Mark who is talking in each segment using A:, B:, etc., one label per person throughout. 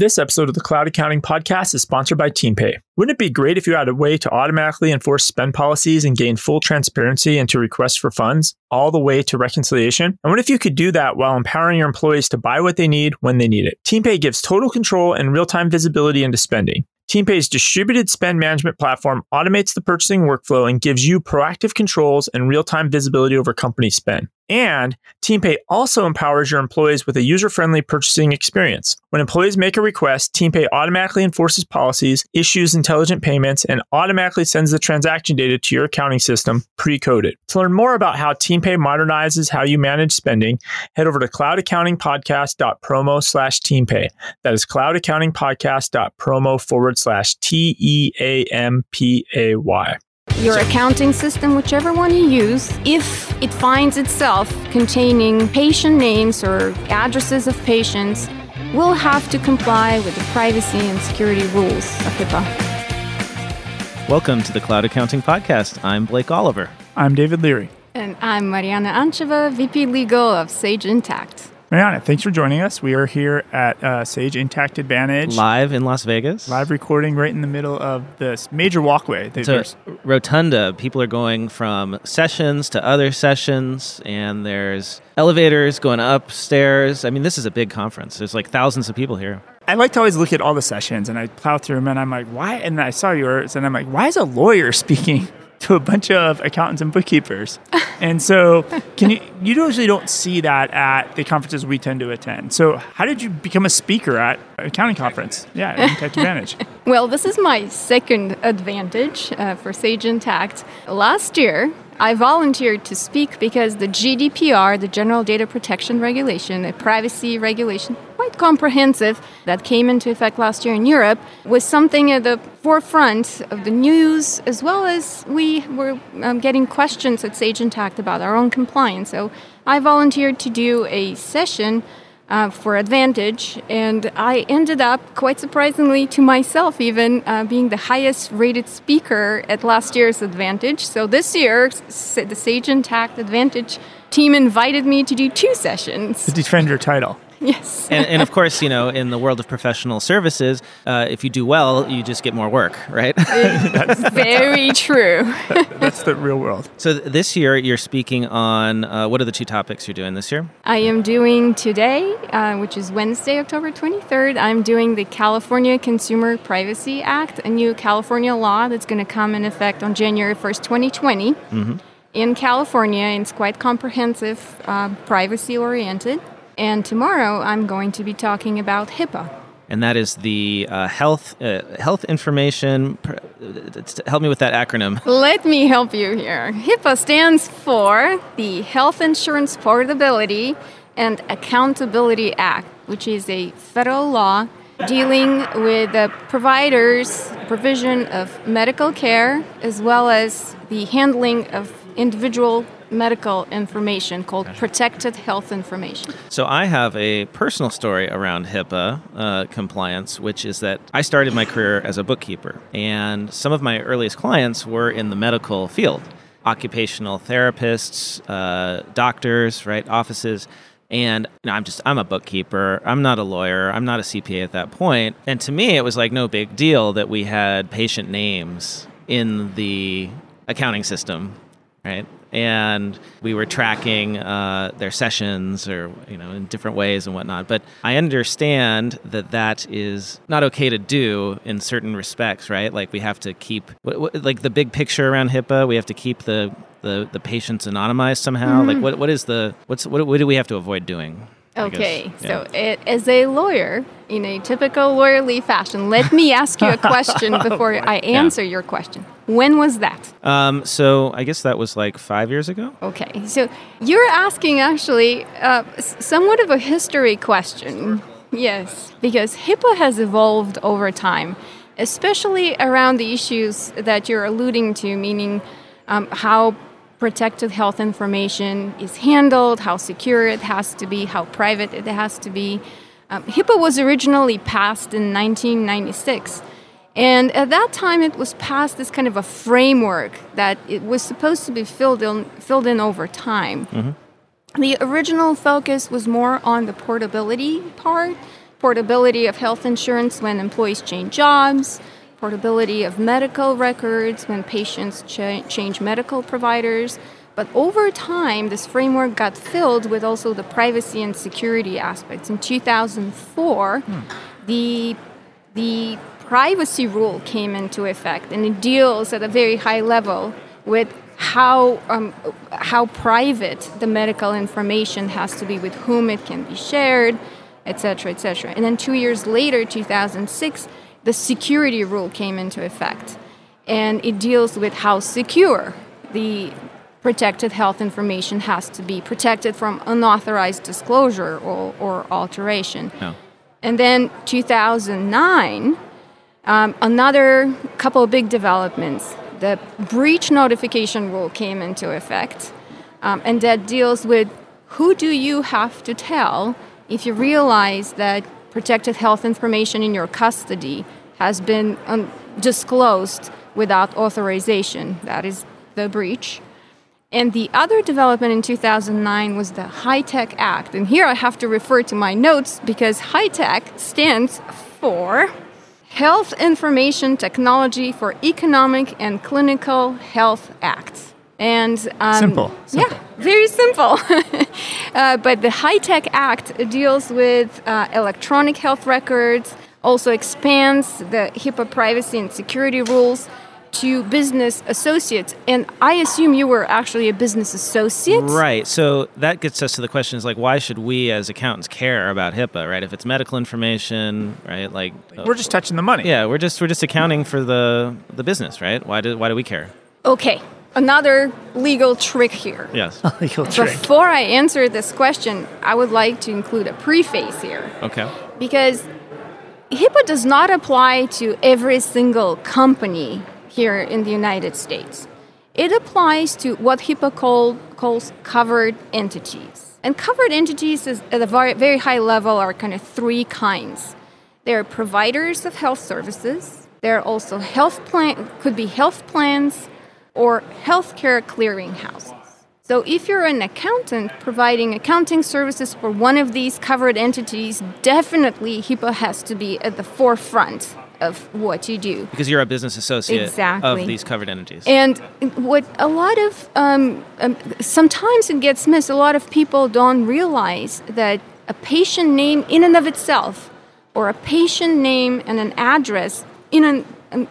A: This episode of the Cloud Accounting Podcast is sponsored by TeamPay. Wouldn't it be great if you had a way to automatically enforce spend policies and gain full transparency into requests for funds, all the way to reconciliation? And what if you could do that while empowering your employees to buy what they need when they need it? TeamPay gives total control and real time visibility into spending. TeamPay's distributed spend management platform automates the purchasing workflow and gives you proactive controls and real time visibility over company spend. And TeamPay also empowers your employees with a user friendly purchasing experience. When employees make a request, TeamPay automatically enforces policies, issues intelligent payments, and automatically sends the transaction data to your accounting system pre coded. To learn more about how TeamPay modernizes how you manage spending, head over to cloudaccountingpodcast.promo slash TeamPay. That is cloudaccountingpodcast.promo forward slash T E A M P A Y
B: your accounting system, whichever one you use, if it finds itself containing patient names or addresses of patients, will have to comply with the privacy and security rules of HIPAA.
C: Welcome to the Cloud Accounting Podcast. I'm Blake Oliver.
A: I'm David Leary.
B: And I'm Mariana Ancheva, VP Legal of Sage Intacct.
A: Mariana, thanks for joining us. We are here at uh, Sage Intacct Advantage.
C: Live in Las Vegas.
A: Live recording right in the middle of this major walkway.
C: So, rotunda. People are going from sessions to other sessions, and there's elevators going upstairs. I mean, this is a big conference. There's like thousands of people here.
A: I like to always look at all the sessions, and I plow through them, and I'm like, why? And I saw yours, and I'm like, why is a lawyer speaking to a bunch of accountants and bookkeepers. and so, can you you usually don't see that at the conferences we tend to attend. So, how did you become a speaker at accounting conference? Yeah, Intacct Advantage.
B: well, this is my second advantage uh, for Sage Intacct. Last year, I volunteered to speak because the GDPR, the General Data Protection Regulation, a privacy regulation, quite comprehensive, that came into effect last year in Europe, was something at the forefront of the news, as well as we were um, getting questions at Sage Intacct about our own compliance. So I volunteered to do a session uh, for Advantage, and I ended up, quite surprisingly to myself, even uh, being the highest rated speaker at last year's Advantage. So this year, the Sage Intacct Advantage team invited me to do two sessions.
A: To defend your title.
B: Yes.
C: and, and, of course, you know, in the world of professional services, uh, if you do well, you just get more work, right?
B: that's, very true.
A: that's the real world.
C: So th- this year, you're speaking on uh, what are the two topics you're doing this year?
B: I am doing today, uh, which is Wednesday, October 23rd. I'm doing the California Consumer Privacy Act, a new California law that's going to come in effect on January 1st, 2020. Mm-hmm. In California, it's quite comprehensive, uh, privacy oriented. And tomorrow I'm going to be talking about HIPAA.
C: And that is the uh, health uh, health information. Help me with that acronym.
B: Let me help you here. HIPAA stands for the Health Insurance Portability and Accountability Act, which is a federal law dealing with the providers' provision of medical care as well as the handling of individual medical information called protected health information.
C: So I have a personal story around HIPAA uh, compliance, which is that I started my career as a bookkeeper, and some of my earliest clients were in the medical field occupational therapists, uh, doctors, right, offices. And you know, I'm just, I'm a bookkeeper. I'm not a lawyer. I'm not a CPA at that point. And to me, it was like no big deal that we had patient names in the accounting system, right? and we were tracking uh, their sessions or you know in different ways and whatnot but i understand that that is not okay to do in certain respects right like we have to keep like the big picture around hipaa we have to keep the the, the patients anonymized somehow mm-hmm. like what, what is the what's what, what do we have to avoid doing
B: Okay, yeah. so it, as a lawyer, in a typical lawyerly fashion, let me ask you a question before I answer yeah. your question. When was that?
C: Um, so I guess that was like five years ago.
B: Okay, so you're asking actually uh, somewhat of a history question. Yes, because HIPAA has evolved over time, especially around the issues that you're alluding to, meaning um, how protected health information is handled, how secure it has to be, how private it has to be. Um, HIPAA was originally passed in 1996. And at that time, it was passed as kind of a framework that it was supposed to be filled in, filled in over time. Mm-hmm. The original focus was more on the portability part, portability of health insurance when employees change jobs, portability of medical records when patients cha- change medical providers. But over time, this framework got filled with also the privacy and security aspects. In 2004, hmm. the the privacy rule came into effect, and it deals at a very high level with how um, how private the medical information has to be, with whom it can be shared, etc., etc. And then two years later, 2006, the security rule came into effect, and it deals with how secure the protected health information has to be protected from unauthorized disclosure or, or alteration.
C: No.
B: And then 2009, um, another couple of big developments. The breach notification rule came into effect, um, and that deals with who do you have to tell if you realize that protected health information in your custody has been um, disclosed without authorization. That is the breach. And the other development in 2009 was the HITECH Act. And here I have to refer to my notes because HITECH stands for Health Information Technology for Economic and Clinical Health Act.
A: And um, simple,
B: simple, Yeah, very simple. uh, but the HITECH Act deals with uh, electronic health records, also expands the HIPAA privacy and security rules to business associates. And I assume you were actually a business associate.
C: Right. So that gets us to the question is like, why should we as accountants care about HIPAA, right? If it's medical information, right? Like
A: we're just touching the money.
C: Yeah, we're just we're just accounting for the the business, right? Why do why do we care?
B: Okay. Another legal trick here.
C: Yes.
A: legal trick.
B: Before I answer this question, I would like to include a preface here.
C: Okay.
B: Because HIPAA does not apply to every single company here in the United States. It applies to what HIPAA call, calls covered entities. And covered entities is, at a very, very high level are kind of three kinds. They're providers of health services. They're also health plan could be health plans or healthcare clearinghouses. So if you're an accountant providing accounting services for one of these covered entities, definitely HIPAA has to be at the forefront of what you do.
C: Because you're a business associate
B: exactly.
C: of these covered entities.
B: And what a lot of, um, um, sometimes it gets missed, a lot of people don't realize that a patient name in and of itself, or a patient name and an address in and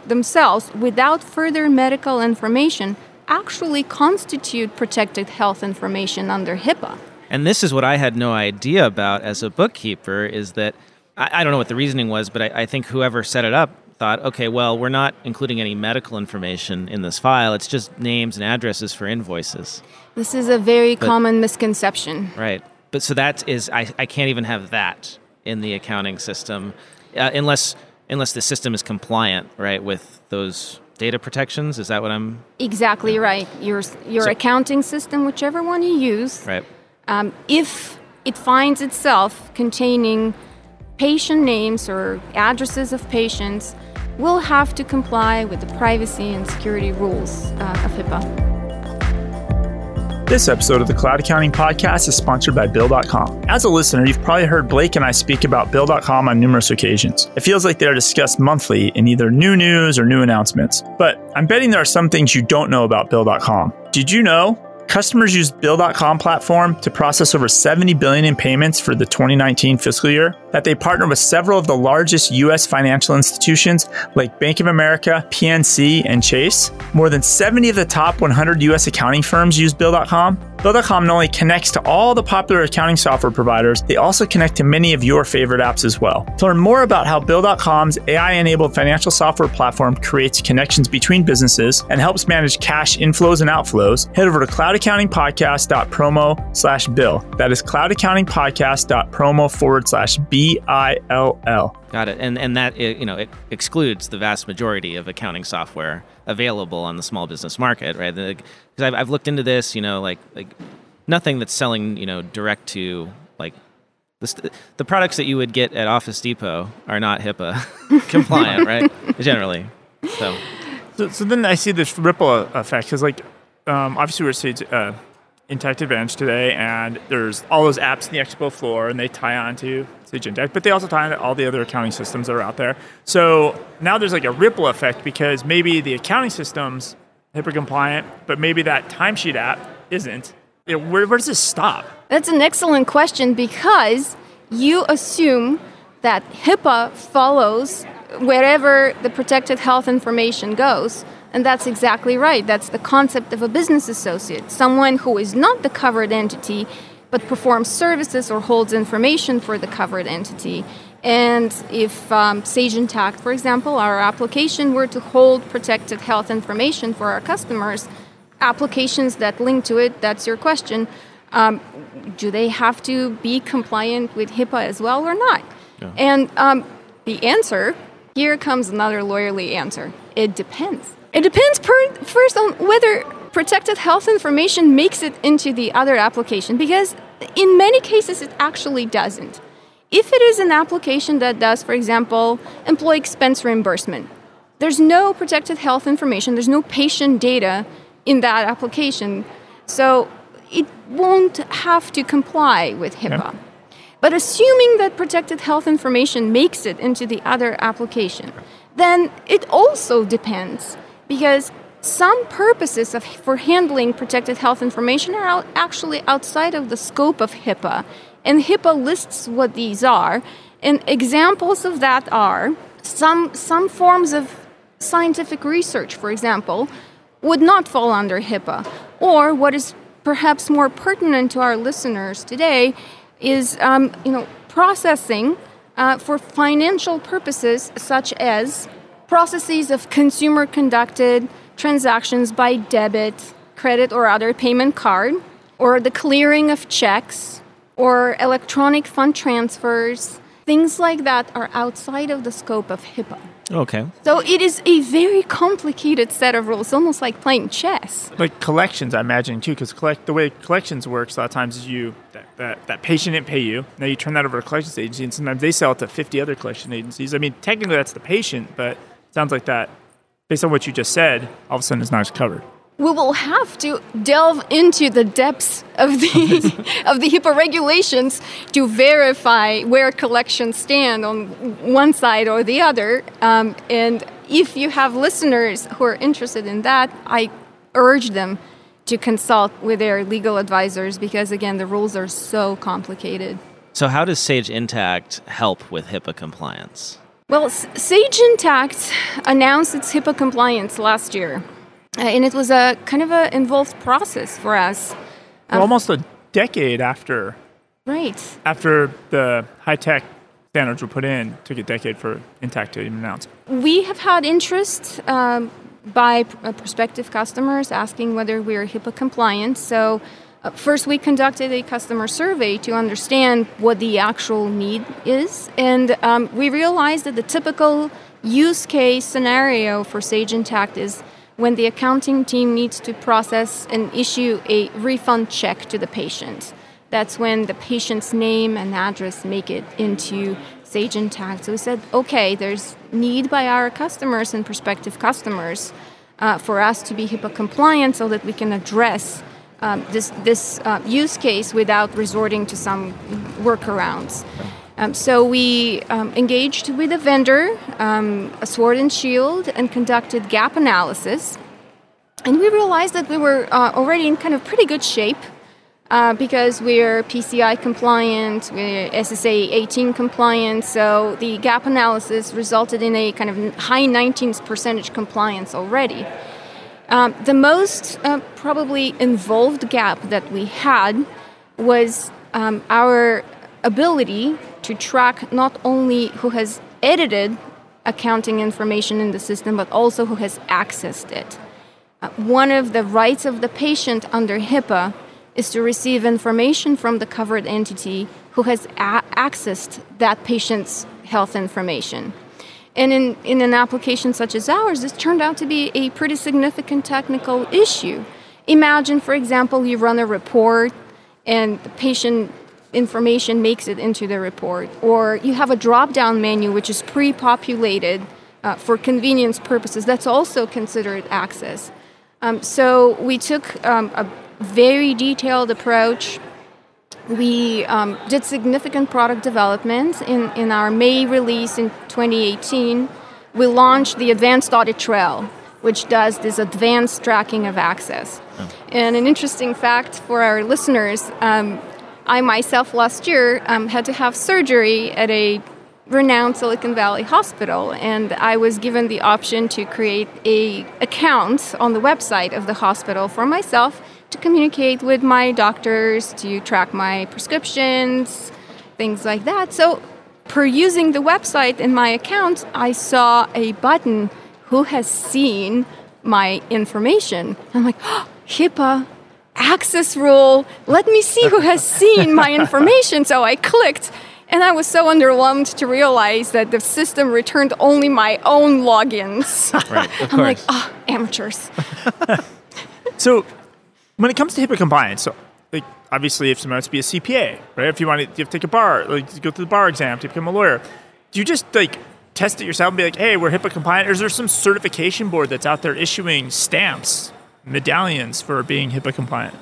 B: themselves without further medical information actually constitute protected health information under HIPAA.
C: And this is what I had no idea about as a bookkeeper is that I, I don't know what the reasoning was, but I, I think whoever set it up thought, okay, well, we're not including any medical information in this file. It's just names and addresses for invoices.
B: This is a very but, common misconception.
C: Right. But so that is, I, I can't even have that in the accounting system uh, unless unless the system is compliant, right, with those data protections. Is that what I'm?
B: Exactly yeah. right. Your your so, accounting system, whichever one you use,
C: right.
B: Um, if it finds itself containing patient names or addresses of patients will have to comply with the privacy and security rules uh, of HIPAA.
A: This episode of the Cloud Accounting Podcast is sponsored by Bill.com. As a listener, you've probably heard Blake and I speak about Bill.com on numerous occasions. It feels like they're discussed monthly in either new news or new announcements. But I'm betting there are some things you don't know about Bill.com. Did you know Customers use Bill.com platform to process over 70 billion in payments for the 2019 fiscal year. That they partner with several of the largest US financial institutions like Bank of America, PNC, and Chase. More than 70 of the top 100 US accounting firms use Bill.com. Bill.com not only connects to all the popular accounting software providers, they also connect to many of your favorite apps as well. To learn more about how Bill.com's AI enabled financial software platform creates connections between businesses and helps manage cash inflows and outflows, head over to cloudaccountingpodcast.promo slash bill. That is cloudaccountingpodcast.promo forward slash B I L L.
C: Got it. And, and that, you know, it excludes the vast majority of accounting software available on the small business market, right? Because I've, I've looked into this, you know, like like nothing that's selling, you know, direct to like the, the products that you would get at Office Depot are not HIPAA compliant, right? Generally, so.
A: so. So then I see this ripple effect because, like, um, obviously we're seeing uh, Intacct Advantage today, and there's all those apps in the expo floor, and they tie onto Sage Intacct, but they also tie into all the other accounting systems that are out there. So now there's like a ripple effect because maybe the accounting systems HIPAA compliant, but maybe that timesheet app isn't. Where, where does this stop?
B: That's an excellent question because you assume that HIPAA follows wherever the protected health information goes. And that's exactly right. That's the concept of a business associate someone who is not the covered entity, but performs services or holds information for the covered entity. And if um, Sage Intacct, for example, our application were to hold protected health information for our customers, applications that link to it, that's your question, um, do they have to be compliant with HIPAA as well or not? Yeah. And um, the answer here comes another lawyerly answer it depends. It depends per, first on whether protected health information makes it into the other application because in many cases it actually doesn't. If it is an application that does, for example, employee expense reimbursement, there's no protected health information, there's no patient data in that application. So it won't have to comply with HIPAA. Yeah. But assuming that protected health information makes it into the other application, then it also depends because some purposes of, for handling protected health information are out, actually outside of the scope of HIPAA, and HIPAA lists what these are. And examples of that are some, some forms of scientific research, for example, would not fall under HIPAA. Or what is perhaps more pertinent to our listeners today is um, you know processing uh, for financial purposes such as processes of consumer conducted transactions by debit, credit, or other payment card, or the clearing of checks, or electronic fund transfers. Things like that are outside of the scope of HIPAA.
C: Okay.
B: So it is a very complicated set of rules, almost like playing chess.
A: Like collections, I imagine too, because collect the way collections works a lot of times is you that, that, that patient didn't pay you. Now you turn that over to a collections agency, and sometimes they sell it to 50 other collection agencies. I mean, technically that's the patient, but it sounds like that, based on what you just said, all of a sudden it's not covered
B: we will have to delve into the depths of the of the HIPAA regulations to verify where collections stand on one side or the other. Um, and if you have listeners who are interested in that, I urge them to consult with their legal advisors because again, the rules are so complicated.
C: So, how does Sage Intacct help with HIPAA compliance?
B: Well, Sage Intacct announced its HIPAA compliance last year. Uh, and it was a kind of an involved process for us.
A: Um, almost a decade after.
B: Right.
A: After the HITECH standards were put in, took a decade for Intacct to even announce.
B: We have had interest um, by uh, prospective customers asking whether we are HIPAA compliant. So. Uh, first, we conducted a customer survey to understand what the actual need is, and um, we realized that the typical use case scenario for Sage Intacct is when the accounting team needs to process and issue a refund check to the patient. That's when the patient's name and address make it into Sage Intacct. So we said, okay, there's need by our customers and prospective customers uh, for us to be HIPAA compliant so that we can address um, this, this uh, use case without resorting to some workarounds. Um, so we um, engaged with a vendor, um, a Sword and Shield, and conducted gap analysis. And we realized that we were uh, already in kind of pretty good shape uh, because we're PCI compliant, we're SSAE 18 compliant. So the gap analysis resulted in a kind of high 19s percentage compliance already. Um, the most uh, probably involved gap that we had was um, our ability to track not only who has edited accounting information in the system, but also who has accessed it. Uh, one of the rights of the patient under HIPAA is to receive information from the covered entity who has accessed that patient's health information. And in, in an application such as ours, this turned out to be a pretty significant technical issue. Imagine, for example, you run a report and the patient information makes it into the report. Or you have a drop down menu which is pre populated uh, for convenience purposes. That's also considered access. Um, so we took um, a very detailed approach. We um, did significant product development. In, in our May release in 2018, we launched the Advanced Audit Trail, which does this advanced tracking of access. Oh. And an interesting fact for our listeners um, I myself last year um, had to have surgery at a renowned Silicon Valley hospital, and I was given the option to create a account on the website of the hospital for myself to communicate with my doctors, to track my prescriptions, things like that. So, per using the website in my account, I saw a button who has seen my information. I'm like, oh, HIPAA access rule. Let me see who has seen my information. So I clicked and I was so underwhelmed to realize that the system returned only my own logins.
C: Right,
B: I'm like, oh, amateurs.
A: so when it comes to HIPAA compliance, so like obviously if someone wants to be a CPA, right? If you want to, you have to take a bar, like go through the bar exam to become a lawyer, do you just like test it yourself and be like, hey, we're HIPAA compliant? Or is there some certification board that's out there issuing stamps, medallions for being HIPAA compliant?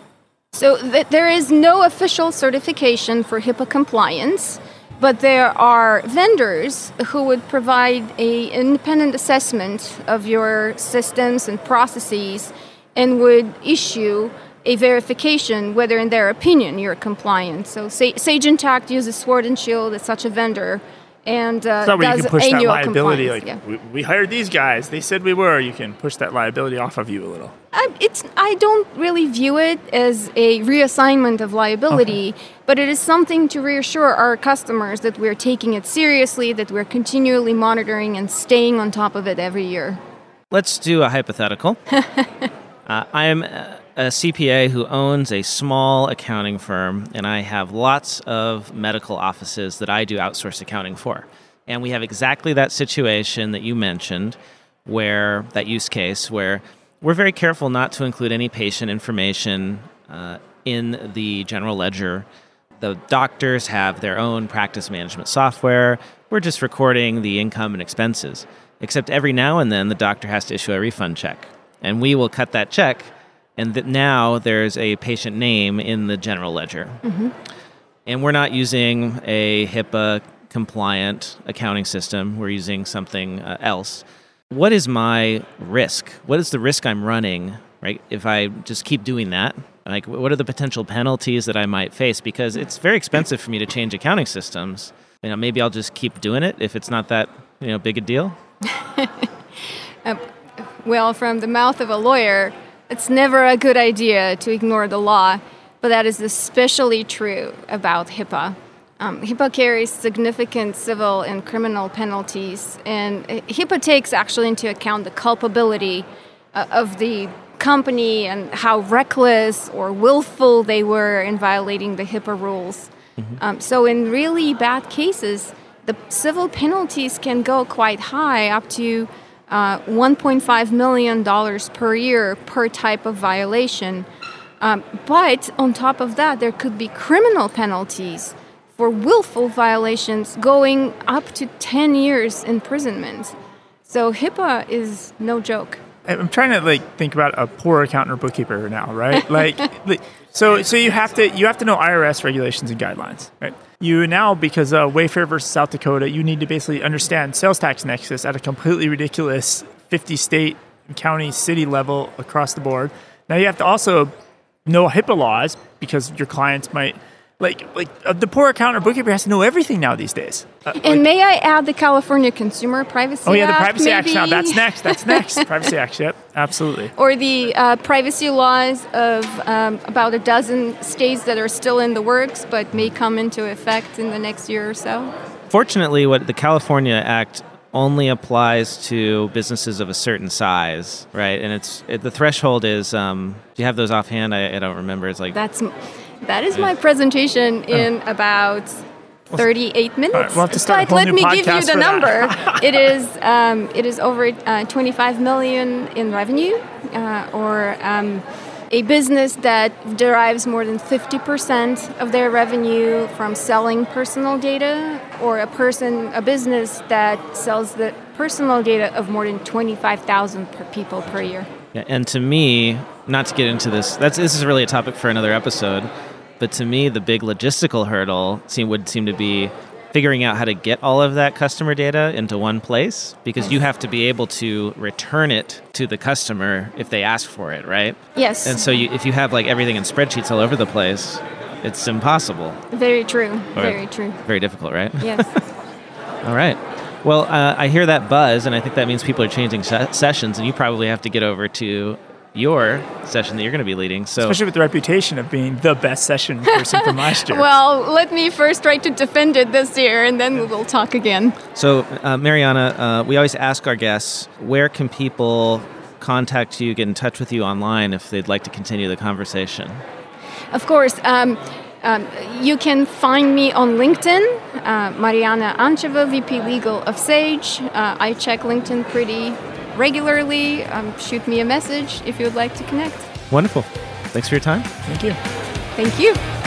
B: So th- there is no official certification for HIPAA compliance, but there are vendors who would provide a independent assessment of your systems and processes and would issue a verification whether, in their opinion, you're compliant. So, Sage Intacct uses Sword and Shield as such a vendor, and uh,
A: so
B: does
A: you can push that liability.
B: Like
A: yeah. we, we, hired these guys; they said we were. You can push that liability off of you a little.
B: Um, it's. I don't really view it as a reassignment of liability, okay. but it is something to reassure our customers that we're taking it seriously, that we're continually monitoring and staying on top of it every year.
C: Let's do a hypothetical. Uh, I am a CPA who owns a small accounting firm, and I have lots of medical offices that I do outsourced accounting for. And we have exactly that situation that you mentioned, where that use case, where we're very careful not to include any patient information uh, in the general ledger. The doctors have their own practice management software. We're just recording the income and expenses. Except every now and then, the doctor has to issue a refund check and we will cut that check. And that now there's a patient name in the general ledger. Mm-hmm. And we're not using a HIPAA compliant accounting system, we're using something uh, else. What is my risk? What is the risk I'm running, right? If I just keep doing that, like what are the potential penalties that I might face? Because it's very expensive for me to change accounting systems. You know, maybe I'll just keep doing it if it's not that you know big a deal.
B: um, well, from the mouth of a lawyer, it's never a good idea to ignore the law, but that is especially true about HIPAA. Um, HIPAA carries significant civil and criminal penalties, and HIPAA takes actually into account the culpability uh, of the company and how reckless or willful they were in violating the HIPAA rules. Mm-hmm. Um, so, in really bad cases, the civil penalties can go quite high, up to uh, $1.5 million per year per type of violation. Um, but on top of that, there could be criminal penalties for willful violations going up to 10 years imprisonment. So HIPAA is no joke.
A: I'm trying to like think about a poor accountant or bookkeeper now, right? like, so so you have to you have to know IRS regulations and guidelines, right? You now because uh, Wayfair versus South Dakota, you need to basically understand sales tax nexus at a completely ridiculous 50 state, county, city level across the board. Now you have to also know HIPAA laws because your clients might like like uh, the poor accountant or bookkeeper has to know everything now these days.
B: Uh, and like, may I add the California Consumer Privacy Act?
A: Oh yeah, the Privacy
B: Act
A: now. That's next. That's next. privacy Act. Yep, absolutely.
B: Or the uh, privacy laws of um, about a dozen states that are still in the works, but may come into effect in the next year or so.
C: Fortunately, what the California Act only applies to businesses of a certain size, right? And it's it, the threshold is. Um, do you have those offhand? I, I don't remember. It's like
B: that's that is my presentation in oh. about 38 minutes.
A: Right, we'll but
B: let me give
A: you
B: the number. it is um, it is over uh, 25 million in revenue, uh, or um, a business that derives more than 50% of their revenue from selling personal data, or a person a business that sells the personal data of more than 25,000 people per year.
C: Yeah, and to me, not to get into this, that's this is really a topic for another episode. But to me, the big logistical hurdle seem, would seem to be figuring out how to get all of that customer data into one place because you have to be able to return it to the customer if they ask for it, right?
B: Yes.
C: And so you, if you have like everything in spreadsheets all over the place, it's impossible.
B: Very true.
C: Or
B: Very true.
C: Very difficult, right?
B: Yes.
C: All right. Well, uh, I hear that buzz, and I think that means people are changing se- sessions, and you probably have to get over to your session that you're going to be leading. So,
D: Especially with the reputation of being the best session person from last year.
B: well, let me first try to defend it this year, and then we will talk again.
C: so uh, Mariana, uh, we always ask our guests where can people contact you, get in touch with you online if they'd like to continue the conversation.
B: Of course, um, um, you can find me on LinkedIn, uh, Mariana Ancheva, VP Legal of Sage. Uh, I check LinkedIn pretty regularly. Um, shoot me a message if you would like to connect.
C: Wonderful. Thanks for your time.
D: Thank you.
B: Thank you.